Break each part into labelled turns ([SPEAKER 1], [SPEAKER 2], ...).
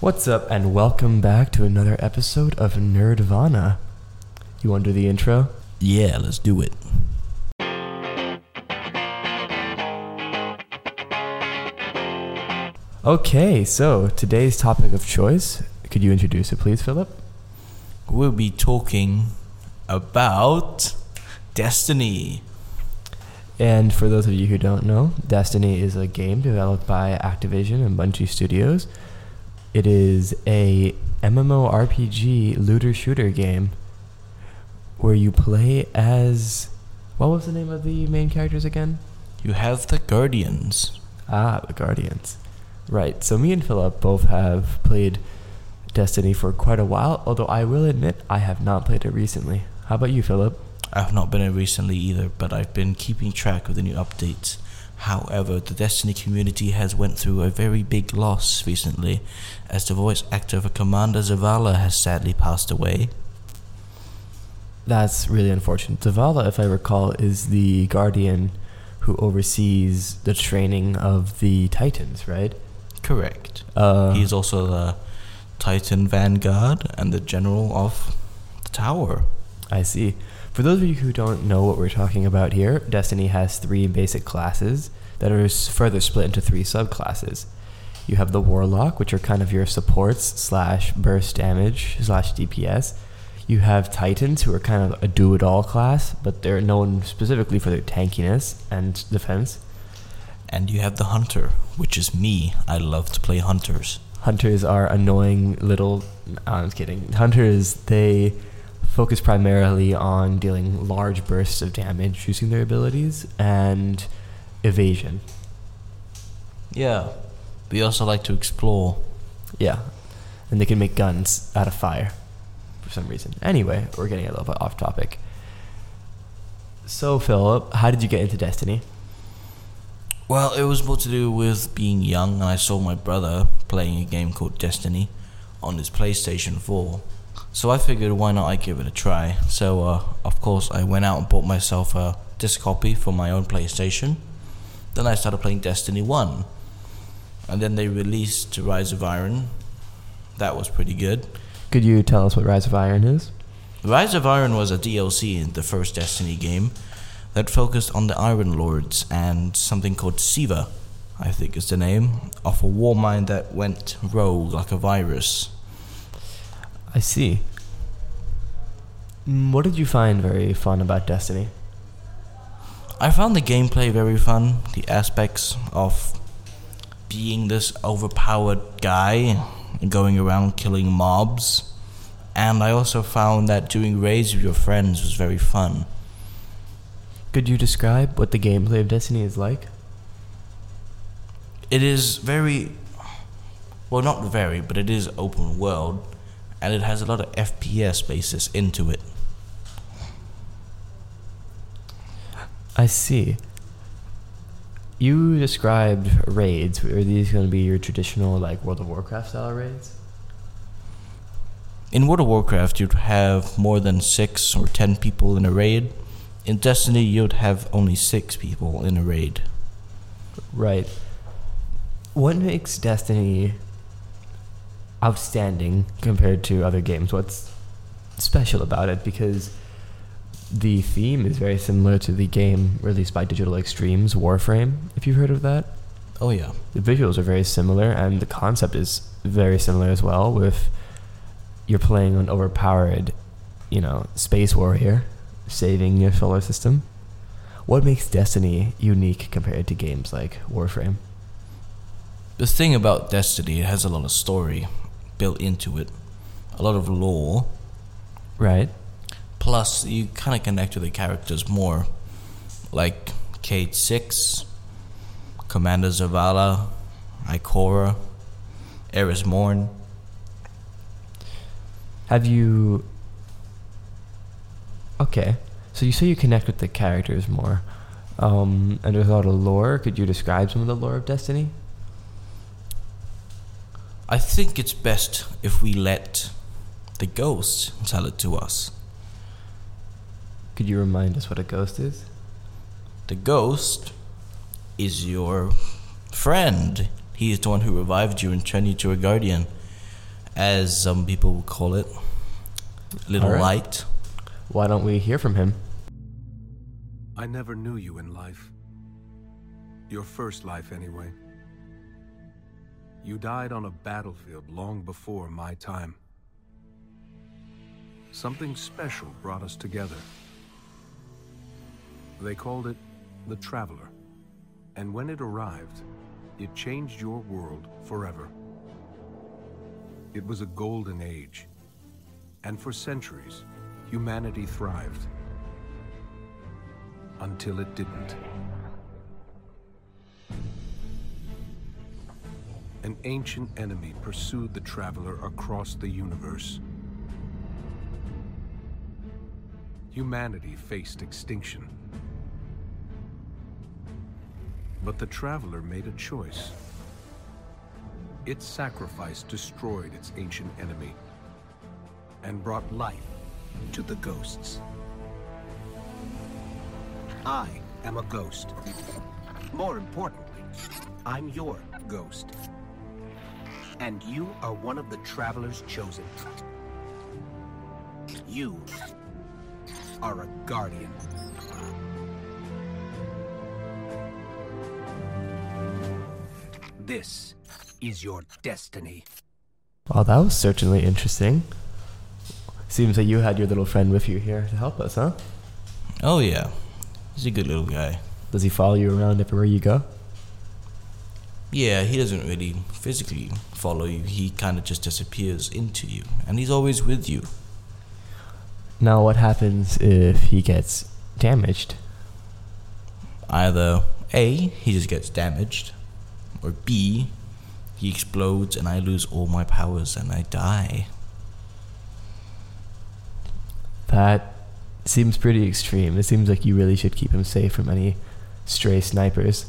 [SPEAKER 1] What's up, and welcome back to another episode of Nerdvana. You want to do the intro?
[SPEAKER 2] Yeah, let's do it.
[SPEAKER 1] Okay, so today's topic of choice. Could you introduce it, please, Philip?
[SPEAKER 2] We'll be talking about Destiny.
[SPEAKER 1] And for those of you who don't know, Destiny is a game developed by Activision and Bungie Studios. It is a MMORPG looter shooter game where you play as what was the name of the main characters again?
[SPEAKER 2] You have the Guardians.
[SPEAKER 1] Ah, the Guardians. Right. So me and Philip both have played Destiny for quite a while, although I will admit I have not played it recently. How about you, Philip?
[SPEAKER 2] I've not been in recently either, but I've been keeping track of the new updates. However, the Destiny community has went through a very big loss recently, as the voice actor for Commander Zavala has sadly passed away.
[SPEAKER 1] That's really unfortunate. Zavala, if I recall, is the guardian who oversees the training of the Titans, right?
[SPEAKER 2] Correct.
[SPEAKER 1] Uh,
[SPEAKER 2] He's also the Titan Vanguard and the General of the Tower.
[SPEAKER 1] I see. For those of you who don't know what we're talking about here, Destiny has three basic classes that are further split into three subclasses. You have the Warlock, which are kind of your supports slash burst damage slash DPS. You have Titans, who are kind of a do it all class, but they're known specifically for their tankiness and defense.
[SPEAKER 2] And you have the Hunter, which is me. I love to play Hunters.
[SPEAKER 1] Hunters are annoying little. I'm just kidding. Hunters, they focus primarily on dealing large bursts of damage using their abilities and evasion.
[SPEAKER 2] Yeah. We also like to explore.
[SPEAKER 1] Yeah. And they can make guns out of fire for some reason. Anyway, we're getting a little bit off topic. So, Philip, how did you get into Destiny?
[SPEAKER 2] Well, it was more to do with being young, and I saw my brother playing a game called Destiny on his PlayStation 4. So I figured, why not I give it a try? So, uh, of course, I went out and bought myself a disc copy for my own PlayStation. Then I started playing Destiny 1. And then they released Rise of Iron. That was pretty good.
[SPEAKER 1] Could you tell us what Rise of Iron is?
[SPEAKER 2] Rise of Iron was a DLC in the first Destiny game that focused on the Iron Lords and something called Siva, I think is the name, of a war mind that went rogue like a virus.
[SPEAKER 1] I see. Mm, What did you find very fun about Destiny?
[SPEAKER 2] I found the gameplay very fun, the aspects of being this overpowered guy and going around killing mobs. And I also found that doing raids with your friends was very fun.
[SPEAKER 1] Could you describe what the gameplay of Destiny is like?
[SPEAKER 2] It is very well not very, but it is open world and it has a lot of FPS basis into it.
[SPEAKER 1] I see. You described raids. Are these going to be your traditional, like, World of Warcraft style raids?
[SPEAKER 2] In World of Warcraft you'd have more than 6 or 10 people in a raid. In Destiny you'd have only 6 people in a raid.
[SPEAKER 1] Right. What makes Destiny outstanding compared to other games? What's special about it? Because the theme is very similar to the game released by Digital Extremes, Warframe, if you've heard of that.
[SPEAKER 2] Oh yeah.
[SPEAKER 1] The visuals are very similar, and the concept is very similar as well. With you're playing an overpowered, you know, space warrior saving your solar system. What makes Destiny unique compared to games like Warframe?
[SPEAKER 2] The thing about Destiny it has a lot of story built into it. A lot of lore.
[SPEAKER 1] Right.
[SPEAKER 2] Plus you kind of connect with the characters more. Like Cade 6, Commander Zavala, Ikora, Eris Morn.
[SPEAKER 1] Have you? Okay, so you say you connect with the characters more, um, and there's a lot of lore. Could you describe some of the lore of Destiny?
[SPEAKER 2] I think it's best if we let the ghost tell it to us.
[SPEAKER 1] Could you remind us what a ghost is?
[SPEAKER 2] The ghost is your friend. He is the one who revived you and turned you to a guardian. as some people would call it. Little
[SPEAKER 1] All right.
[SPEAKER 2] light.
[SPEAKER 1] Why don't we hear from him?
[SPEAKER 3] I never knew you in life. Your first life, anyway. You died on a battlefield long before my time. Something special brought us together. They called it the Traveler. And when it arrived, it changed your world forever. It was a golden age. And for centuries, humanity thrived. Until it didn't. An ancient enemy pursued the traveler across the universe. Humanity faced extinction. But the traveler made a choice. Its sacrifice destroyed its ancient enemy and brought life to the ghosts. I am a ghost. More importantly, I'm your ghost. And you are one of the travelers chosen. You are a guardian. This is your destiny.
[SPEAKER 1] Well, that was certainly interesting. Seems that you had your little friend with you here to help us, huh?
[SPEAKER 2] Oh yeah, he's a good little guy.
[SPEAKER 1] Does he follow you around everywhere you go?
[SPEAKER 2] Yeah, he doesn't really physically follow you. He kind of just disappears into you, and he's always with you.
[SPEAKER 1] Now, what happens if he gets damaged?
[SPEAKER 2] Either A, he just gets damaged, or B, he explodes and I lose all my powers and I die.
[SPEAKER 1] That seems pretty extreme. It seems like you really should keep him safe from any stray snipers.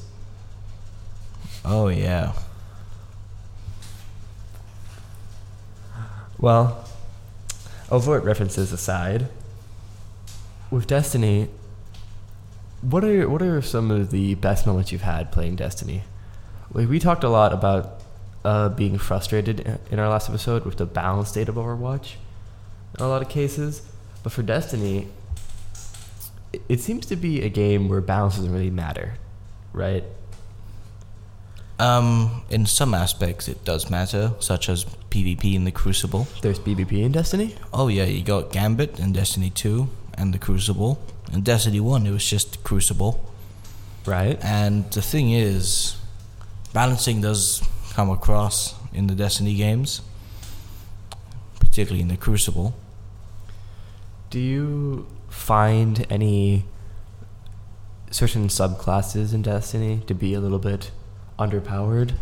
[SPEAKER 2] Oh yeah.
[SPEAKER 1] Well, overt references aside, with Destiny, what are what are some of the best moments you've had playing Destiny? We, we talked a lot about uh, being frustrated in- our last episode with the balance state of Overwatch in a lot of cases, but for Destiny, it seems to be a game where balance doesn't really matter, right?
[SPEAKER 2] Um, in some aspects it does matter, such as PvP in the Crucible.
[SPEAKER 1] There's PvP in Destiny.
[SPEAKER 2] Oh yeah, you got Gambit in Destiny 2 and the Crucible. In Destiny 1 it was just Crucible.
[SPEAKER 1] Right.
[SPEAKER 2] And the thing is, balancing does come across in the Destiny games, particularly in the Crucible.
[SPEAKER 1] Do you find any certain subclasses in Destiny to be a little bit underpowered,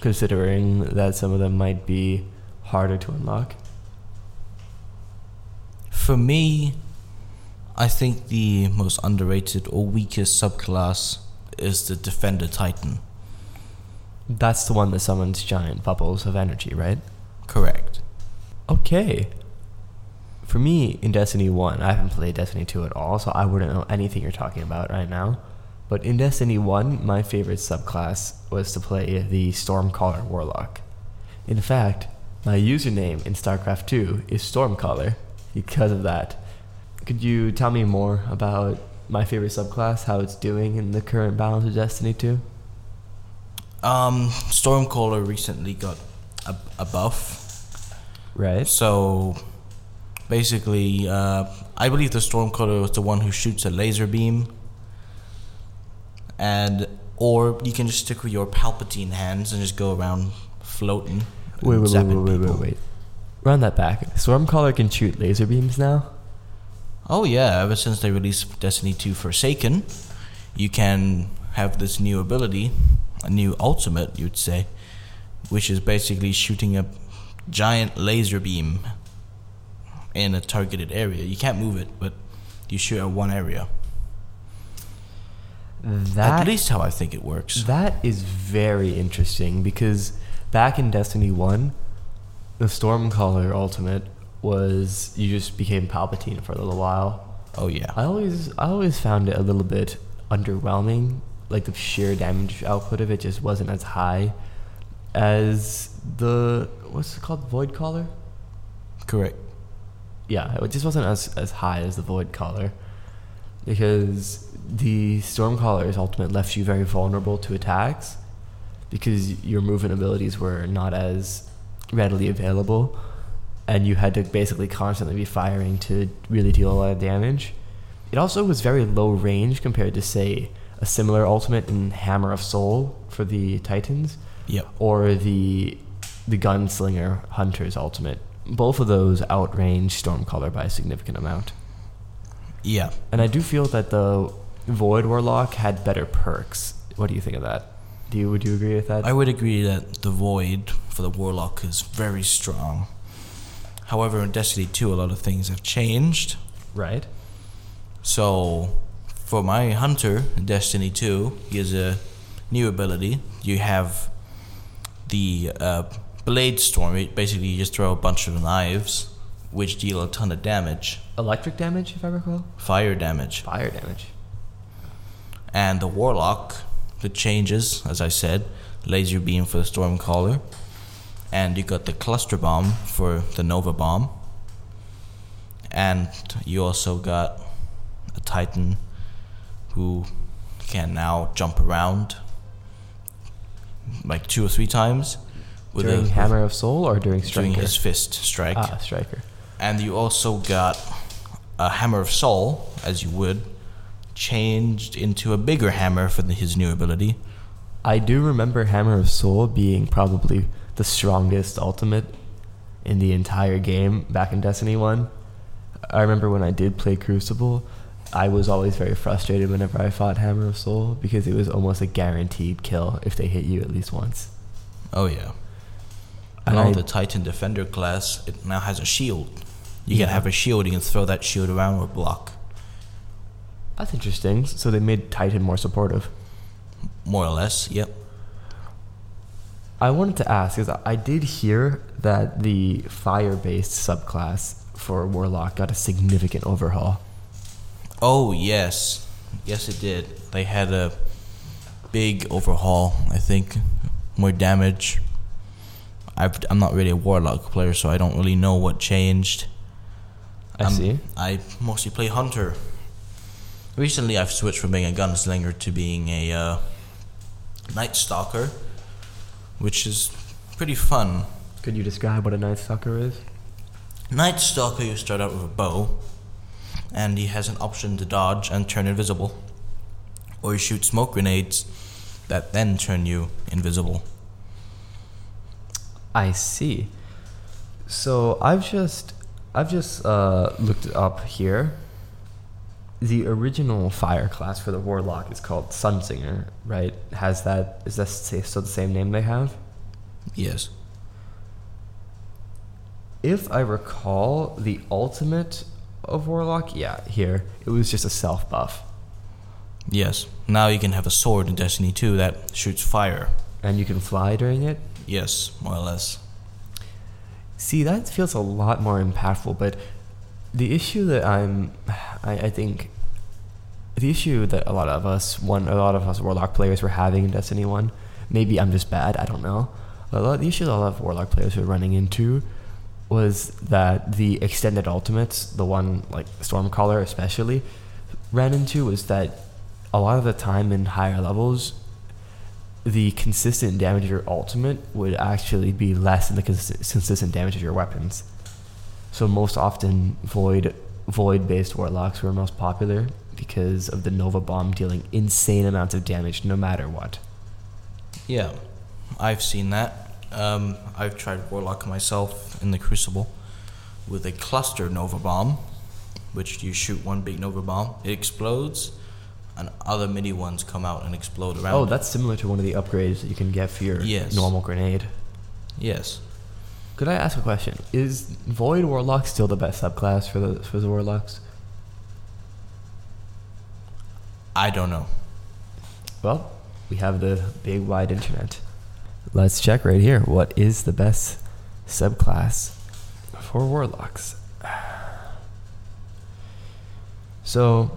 [SPEAKER 1] considering that some of them might be harder to unlock?
[SPEAKER 2] For me, I think the most underrated or weakest subclass is the Defender Titan.
[SPEAKER 1] That's the one that summons giant bubbles of energy, right?
[SPEAKER 2] Correct.
[SPEAKER 1] Okay. For me, in Destiny 1, I haven't played Destiny 2 at all, so I wouldn't know anything you're talking about right now. But in Destiny 1, my favorite subclass was to play the Stormcaller Warlock. In fact, my username in StarCraft 2 is Stormcaller because of that. Could you tell me more about my favorite subclass, how it's doing in the current balance of Destiny 2?
[SPEAKER 2] Um, Stormcaller recently got a, a buff.
[SPEAKER 1] Right.
[SPEAKER 2] So basically, uh, I believe the Stormcaller was the one who shoots a laser beam. And or you can just stick with your Palpatine hands and just go around floating.
[SPEAKER 1] Wait, wait, wait, wait, wait, wait, wait. Run that back. Stormcaller can shoot laser beams now?
[SPEAKER 2] Oh yeah, ever since they released Destiny 2 Forsaken, you can have this new ability, a new ultimate, you'd say, which is basically shooting a giant laser beam in a targeted area. You can't move it, but you shoot at one area.
[SPEAKER 1] That
[SPEAKER 2] at least how I think it works.
[SPEAKER 1] That is very interesting because back in Destiny 1, the Stormcaller ultimate was you just became Palpatine for a little while.
[SPEAKER 2] oh yeah.
[SPEAKER 1] I always I always found it a little bit underwhelming. Like the sheer damage output of it just wasn't as high as the what's it called void caller
[SPEAKER 2] Correct.
[SPEAKER 1] yeah it just wasn't as as high as the void caller because the stormcaller's ultimate left you very vulnerable to attacks because your movement abilities were not as readily available and you had to basically constantly be firing to really deal a lot of damage it also was very low range compared to say a similar ultimate in hammer of sol for the titans
[SPEAKER 2] Yep.
[SPEAKER 1] or the the gunslinger hunter's ultimate. Both of those outrange Stormcaller by a significant amount.
[SPEAKER 2] Yeah.
[SPEAKER 1] And I do feel that the Void Warlock had better perks. What do you think of that? Do you would you agree with that?
[SPEAKER 2] I would agree that the void for the warlock is very strong. However, in Destiny 2, a lot of things have changed.
[SPEAKER 1] right.
[SPEAKER 2] So, for my hunter in Destiny 2, he has a new ability. You have the uh, Blade Storm. It basically, you just throw a bunch of knives, which deal a ton of damage,
[SPEAKER 1] Electric damage, if I recall.
[SPEAKER 2] fire damage.
[SPEAKER 1] Fire damage.
[SPEAKER 2] And the Warlock, the changes, as I said, laser beam for the Stormcaller, and you got the Cluster Bomb for the Nova Bomb, and you also got a Titan who can now jump around like two or three times with
[SPEAKER 1] during
[SPEAKER 2] a
[SPEAKER 1] Hammer of Sol or during Striker?
[SPEAKER 2] his fist strike.
[SPEAKER 1] ah, Striker.
[SPEAKER 2] And you also got a Hammer of Sol, as you would, changed into a bigger hammer for the, his new ability.
[SPEAKER 1] I do remember Hammer of Sol being probably the strongest ultimate in the entire game back in Destiny 1. I remember when I did play Crucible, I was always very frustrated whenever I fought Hammer of Sol because it was almost a guaranteed kill if they hit you at least once.
[SPEAKER 2] Oh yeah.
[SPEAKER 1] And
[SPEAKER 2] And on the Titan Defender class, it now has a shield. You
[SPEAKER 1] Yeah.
[SPEAKER 2] can have a shield. You can throw that shield around or block,
[SPEAKER 1] That's interesting. So they made Titan more supportive.
[SPEAKER 2] more or less. Yep.
[SPEAKER 1] I wanted to ask because I did hear that the fire-based subclass for Warlock got a significant overhaul.
[SPEAKER 2] Oh yes, yes it did. They had a big overhaul. I think more damage. I've, I'm not really a warlock player, so I don't really know what changed.
[SPEAKER 1] I
[SPEAKER 2] I'm-
[SPEAKER 1] see.
[SPEAKER 2] I mostly play hunter. Recently, I've switched from being a gunslinger to being a uh, night stalker, which is pretty fun.
[SPEAKER 1] Could you describe what a Night Stalker is?
[SPEAKER 2] Night Stalker, you start out with a bow, and he has an option to dodge and turn invisible, or you shoot smoke grenades that then turn you invisible.
[SPEAKER 1] I see. So I've just I've just uh, looked up here. The original fire class for the warlock is called Sunsinger, right? Has that is that still the same name they have?
[SPEAKER 2] Yes.
[SPEAKER 1] If I recall, the ultimate of warlock, yeah, here it was just a self buff,
[SPEAKER 2] Yes. Now you can have a sword in Destiny 2 that shoots fire.
[SPEAKER 1] and you can fly during it.
[SPEAKER 2] Yes, more or less.
[SPEAKER 1] See, that feels a lot more impactful, but the issue that I'm, I, I think, the issue that a lot of us, one, a lot of us Warlock players were having in Destiny 1, maybe I'm just bad, I don't know. But a lot, the issue that a lot of Warlock players were running into was that the extended ultimates, the one like Stormcaller especially, ran into was that a lot of the time in higher levels, the consistent damage of your ultimate would actually be less than the cons- consistent damage of your weapons. So most often, void void based warlocks were most popular because of the Nova Bomb dealing insane amounts of damage no matter what.
[SPEAKER 2] Yeah, I've seen that. Um, I've tried Warlock myself in the Crucible with a cluster Nova Bomb, which you shoot one big Nova Bomb, it explodes, and other mini ones come out and explode around.
[SPEAKER 1] Oh,
[SPEAKER 2] it.
[SPEAKER 1] that's similar to one of the upgrades that you can get for your
[SPEAKER 2] Yes.
[SPEAKER 1] normal grenade.
[SPEAKER 2] Yes.
[SPEAKER 1] Could I ask a question? Is Void Warlock still the best subclass for the for the warlocks?
[SPEAKER 2] I don't know.
[SPEAKER 1] Well, we have the big wide internet. Let's check right here. What is the best subclass for warlocks? So,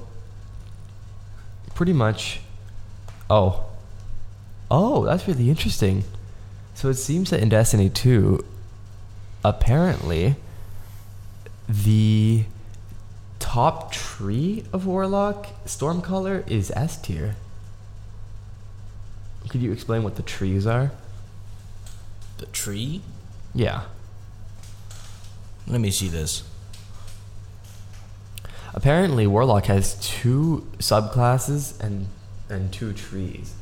[SPEAKER 1] pretty much. Oh. Oh, that's really interesting. So it seems that in Destiny 2, apparently, the top tree of Warlock, Stormcaller, is S tier. Could you explain what the trees are?
[SPEAKER 2] The tree?
[SPEAKER 1] Yeah.
[SPEAKER 2] Let me see this.
[SPEAKER 1] Apparently, Warlock has two subclasses and and two trees,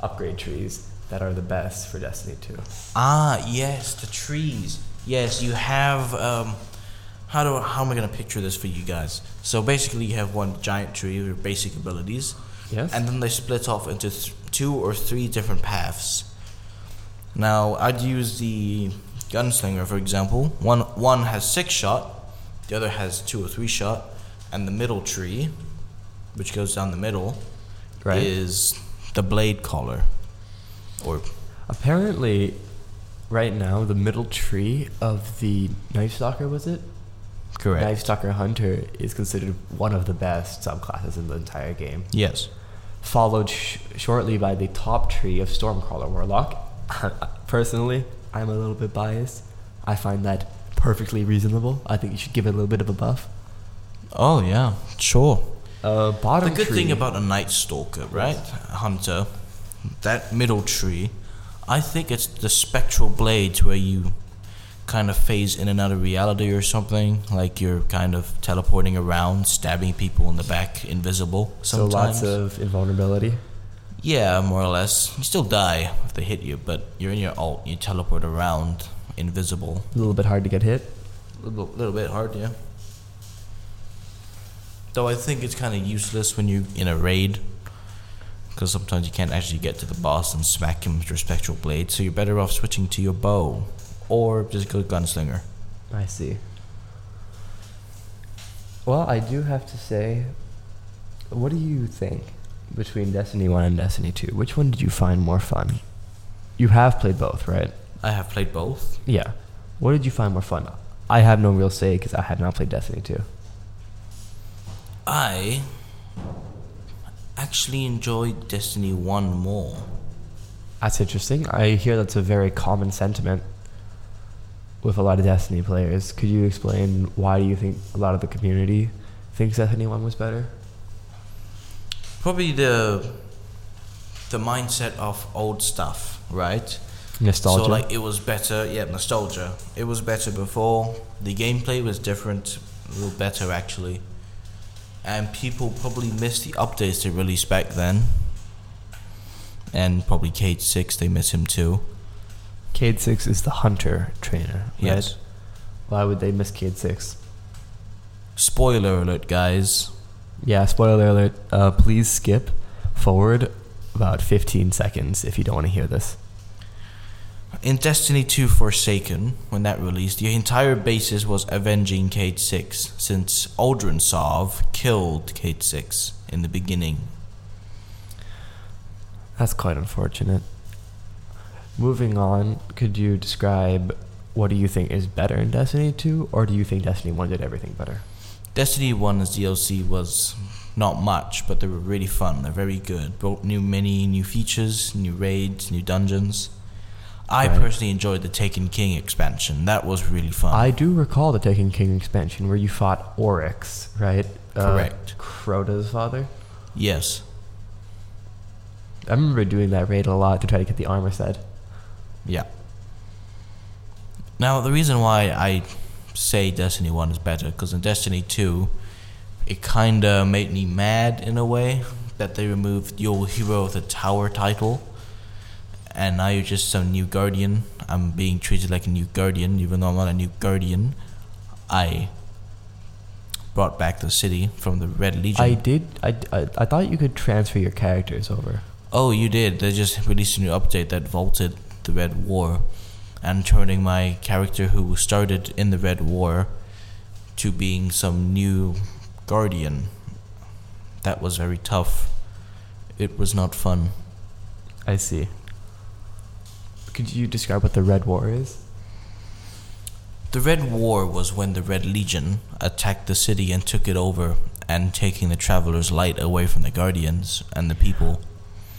[SPEAKER 1] upgrade trees that are the best for Destiny 2.
[SPEAKER 2] Ah, yes, the trees. Yes, you have. Um, how do how am I gonna picture this for you guys? So basically, you have one giant tree with basic abilities,
[SPEAKER 1] Yes.
[SPEAKER 2] and then they split off into th- two or three different paths. Now, I'd use the gunslinger for example. One one has six shot, the other has two or three shot, and the middle tree, which goes down the middle,
[SPEAKER 1] Right.
[SPEAKER 2] is the blade caller, or
[SPEAKER 1] Apparently, right now, the middle tree of the Knife Stalker, was it?
[SPEAKER 2] correct.
[SPEAKER 1] Knife Stalker Hunter is considered one of the best subclasses in the entire game.
[SPEAKER 2] Yes.
[SPEAKER 1] Followed sh- shortly by the top tree of Stormcaller Warlock. Personally, I'm a little bit biased. I find that perfectly reasonable. I think you should give it a little bit of a buff.
[SPEAKER 2] Oh yeah, sure.
[SPEAKER 1] Uh, bottom
[SPEAKER 2] The good
[SPEAKER 1] tree.
[SPEAKER 2] thing about a night stalker, right, hunter, that middle tree, I think it's the spectral blades where you kind of phase in and out of reality or something, like you're kind of teleporting around, stabbing people in the back, invisible.
[SPEAKER 1] so lots of invulnerability.
[SPEAKER 2] yeah, more or less. You still die if they hit you, but you're in your alt, you teleport around, invisible.
[SPEAKER 1] A little bit hard to get hit.
[SPEAKER 2] A little, little bit hard, yeah. Though I think it's kind of useless when you're in a raid, because sometimes you can't actually get to the boss and smack him with your spectral blade. So you're better off switching to your bow, or just go gunslinger.
[SPEAKER 1] I see. Well, I do have to say, what do you think between Destiny 1 and Destiny 2? Which one did you find more fun? You have played both, right?
[SPEAKER 2] I have played both.
[SPEAKER 1] Yeah. What did you find more fun? I have no real say because I had not played Destiny 2.
[SPEAKER 2] I actually enjoyed Destiny One more.
[SPEAKER 1] That's interesting. I hear that's a very common sentiment with a lot of Destiny players. Could you explain why do you think a lot of the community thinks Destiny 1 was better?
[SPEAKER 2] Probably the the mindset of old stuff, right?
[SPEAKER 1] Nostalgia.
[SPEAKER 2] So like it was better, yeah, nostalgia. It was better before. The gameplay was different, a little better actually. And people probably missed the updates they released back then. And probably Cade Six, they miss him too.
[SPEAKER 1] Cade 6 is the hunter trainer, right?
[SPEAKER 2] Yes.
[SPEAKER 1] Why would they miss Cade 6?
[SPEAKER 2] Spoiler alert, guys.
[SPEAKER 1] Yeah, spoiler alert. Uh, please skip forward about 15 seconds if you don't want to hear this.
[SPEAKER 2] In Destiny 2 Forsaken, when that released, the entire basis was avenging Cade 6, since Uldren Sov killed Cade 6 in the beginning.
[SPEAKER 1] That's quite unfortunate. Moving on, could you describe what do you think is better in Destiny 2, or do you think Destiny 1 did everything better?
[SPEAKER 2] Destiny 1's DLC was not much, but they were really fun. They're very good. Brought new many new features, new raids, new dungeons. I
[SPEAKER 1] Right.
[SPEAKER 2] personally enjoyed the Taken King expansion. That was really fun.
[SPEAKER 1] I do recall the Taken King expansion where you fought Oryx, right? Uh,
[SPEAKER 2] Correct.
[SPEAKER 1] Crota's father.
[SPEAKER 2] yes.
[SPEAKER 1] I remember doing that raid a lot to try to get the armor set.
[SPEAKER 2] Yeah. Now, the reason why I say Destiny 1 is better, because in Destiny 2, it kind of made me mad in a way that they removed your Hero of the Tower title. And now you're just some new Guardian. I'm being treated like a new Guardian, even though I'm not a new Guardian. I brought back the city from the Red Legion.
[SPEAKER 1] I did. I, I, I thought you could transfer your characters over.
[SPEAKER 2] Oh, you did. They just released a new update that vaulted the Red War and turning my character who started in the Red War to being some new guardian. That was very tough. It was not fun.
[SPEAKER 1] I see. Could you describe what the Red War is?
[SPEAKER 2] The Red War was when the Red Legion attacked the city and took it over and taking the Traveler's Light away from the Guardians and the people.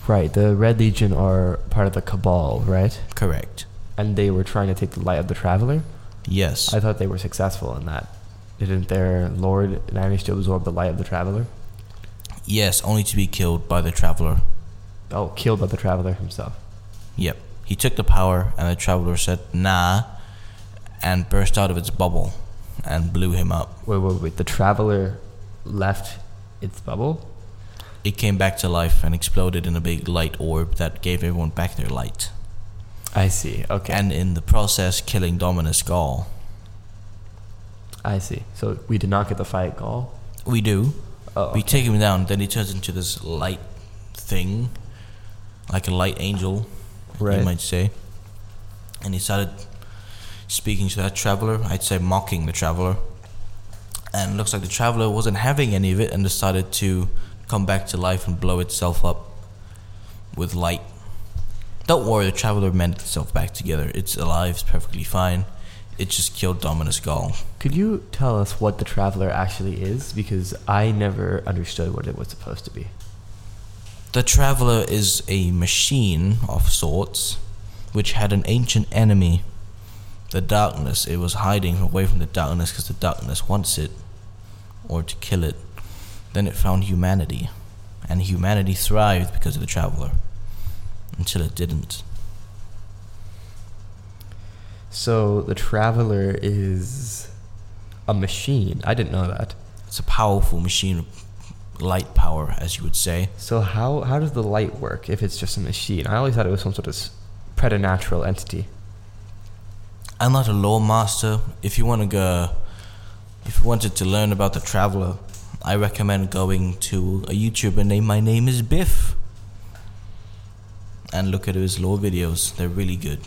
[SPEAKER 1] Right. The Red Legion are part of the Cabal, right?
[SPEAKER 2] Correct.
[SPEAKER 1] and they were trying to take the light of the traveler.
[SPEAKER 2] Yes.
[SPEAKER 1] I thought they were successful in that. Didn't their lord manage to absorb the light of the traveler?
[SPEAKER 2] yes, only to be killed by the traveler.
[SPEAKER 1] Oh, killed by the traveler himself.
[SPEAKER 2] Yep. He took the power, and the traveler said, nah, and burst out of its bubble and blew him up.
[SPEAKER 1] Wait, wait, wait. The traveler left its bubble.
[SPEAKER 2] It came back to life and exploded in a big light orb that gave everyone back their light.
[SPEAKER 1] I see. Okay.
[SPEAKER 2] And in the process, killing Dominus Gaul.
[SPEAKER 1] I see. So we did not get the fight Gaul.
[SPEAKER 2] We do.
[SPEAKER 1] Oh,
[SPEAKER 2] We take him down, then he turns into this light thing, like a light angel,
[SPEAKER 1] Right.
[SPEAKER 2] you might say. And he started speaking to that traveler, I'd say mocking the traveler. And it looks like the traveler wasn't having any of it and decided to come back to life and blow itself up with light. Don't worry, the traveler mended itself back together. It's alive, it's perfectly fine. It just killed Dominus Gaul.
[SPEAKER 1] Could you tell us what the traveler actually is? Because I never understood what it was supposed to be.
[SPEAKER 2] The Traveler is a machine of sorts which had an ancient enemy, the darkness. It was hiding away from the darkness because the darkness wants it or to kill it. Then it found humanity, and humanity thrived because of the Traveler until it didn't.
[SPEAKER 1] So the traveler is a machine. I didn't know that.
[SPEAKER 2] It's a powerful machine, light power, as you would say.
[SPEAKER 1] So how how does the light work if it's just a machine? I always thought it was some sort of preternatural entity.
[SPEAKER 2] I'm not a lore master. If you want to go, if you wanted to learn about the traveler, I recommend going to a YouTuber named My Name Is Byf, and look at his lore videos. They're really good.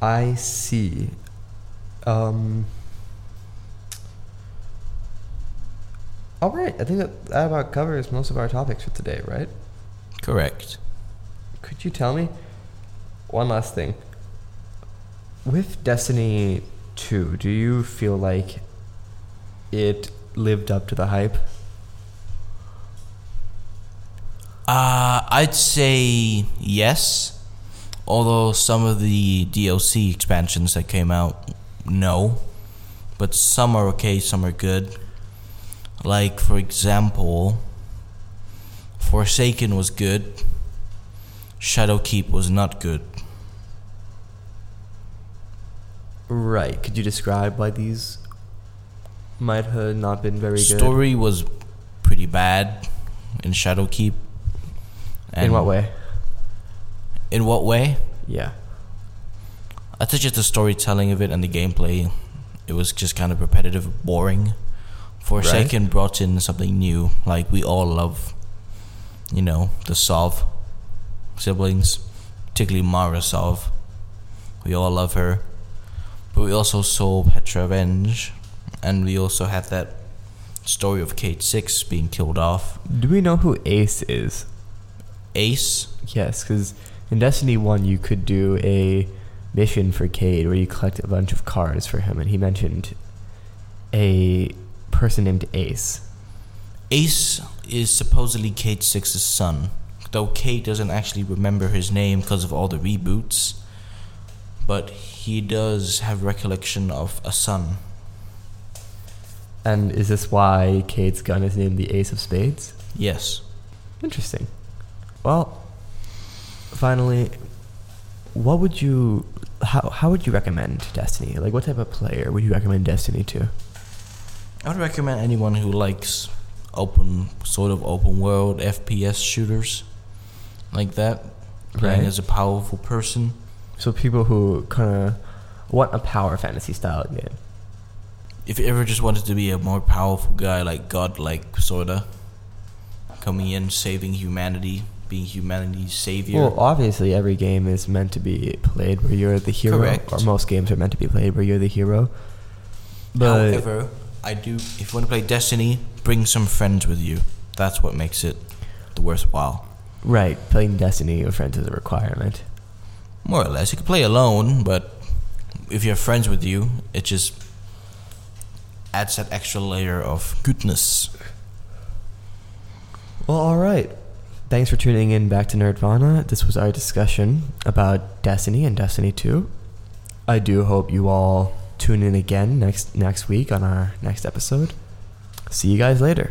[SPEAKER 1] I see. Um. All right, I think that, that about covers most of our topics for today, right?
[SPEAKER 2] Correct.
[SPEAKER 1] Could you tell me one last thing? With Destiny 2, do you feel like it lived up to the hype?
[SPEAKER 2] Uh, I'd say yes. Although some of the DLC expansions that came out, no. But some are okay, some are good. Like, for example, Forsaken was good, Shadowkeep was not good.
[SPEAKER 1] Right. Could you describe why these might have not been very good?
[SPEAKER 2] Story was pretty bad in Shadowkeep.
[SPEAKER 1] In what way?
[SPEAKER 2] In what way?
[SPEAKER 1] Yeah.
[SPEAKER 2] I think just the storytelling of it and the gameplay, it was just kind of repetitive, boring. Forsaken brought in something new. Like we all love, you know, the Sov siblings, particularly Mara Sov. We all love her, but we also saw Petra Venj, and we also had that story of Cade Six being killed off.
[SPEAKER 1] Do we know who Ace is?
[SPEAKER 2] Ace,
[SPEAKER 1] Yes, because in Destiny 1, you could do a mission for Cade where you collect a bunch of cards for him, and he mentioned a person named Ace.
[SPEAKER 2] Ace is supposedly Cade Six's son, though Cade doesn't actually remember his name because of all the reboots. But he does have recollection of a son.
[SPEAKER 1] And is this why Cade's gun is named the Ace of Spades?
[SPEAKER 2] Yes.
[SPEAKER 1] Interesting. Well, finally, what would you how how would you recommend Destiny? Like what type of player would you recommend Destiny to?
[SPEAKER 2] I would recommend anyone who likes open, sort of open world FPS shooters like that. Playing
[SPEAKER 1] Right.
[SPEAKER 2] as a powerful person.
[SPEAKER 1] So people who kind of want a power fantasy style game.
[SPEAKER 2] If you ever just wanted to be a more powerful guy, like God-like, sorta. Coming in, saving humanity, being humanity's savior.
[SPEAKER 1] Well, obviously every game is meant to be played where you're the hero,
[SPEAKER 2] Correct.
[SPEAKER 1] or most games are meant to be played where you're the hero. But
[SPEAKER 2] However, I do. If you want to play Destiny, bring some friends with you. That's what makes it the worthwhile.
[SPEAKER 1] right, playing Destiny with friends is a requirement.
[SPEAKER 2] More or less, you can play alone, but if you have friends with you, it just adds that extra layer of goodness.
[SPEAKER 1] Well, all right. thanks for tuning in back to Nerdvana. This was our discussion about Destiny and Destiny 2. I do hope you all tune in again next next week on our next episode. See you guys later.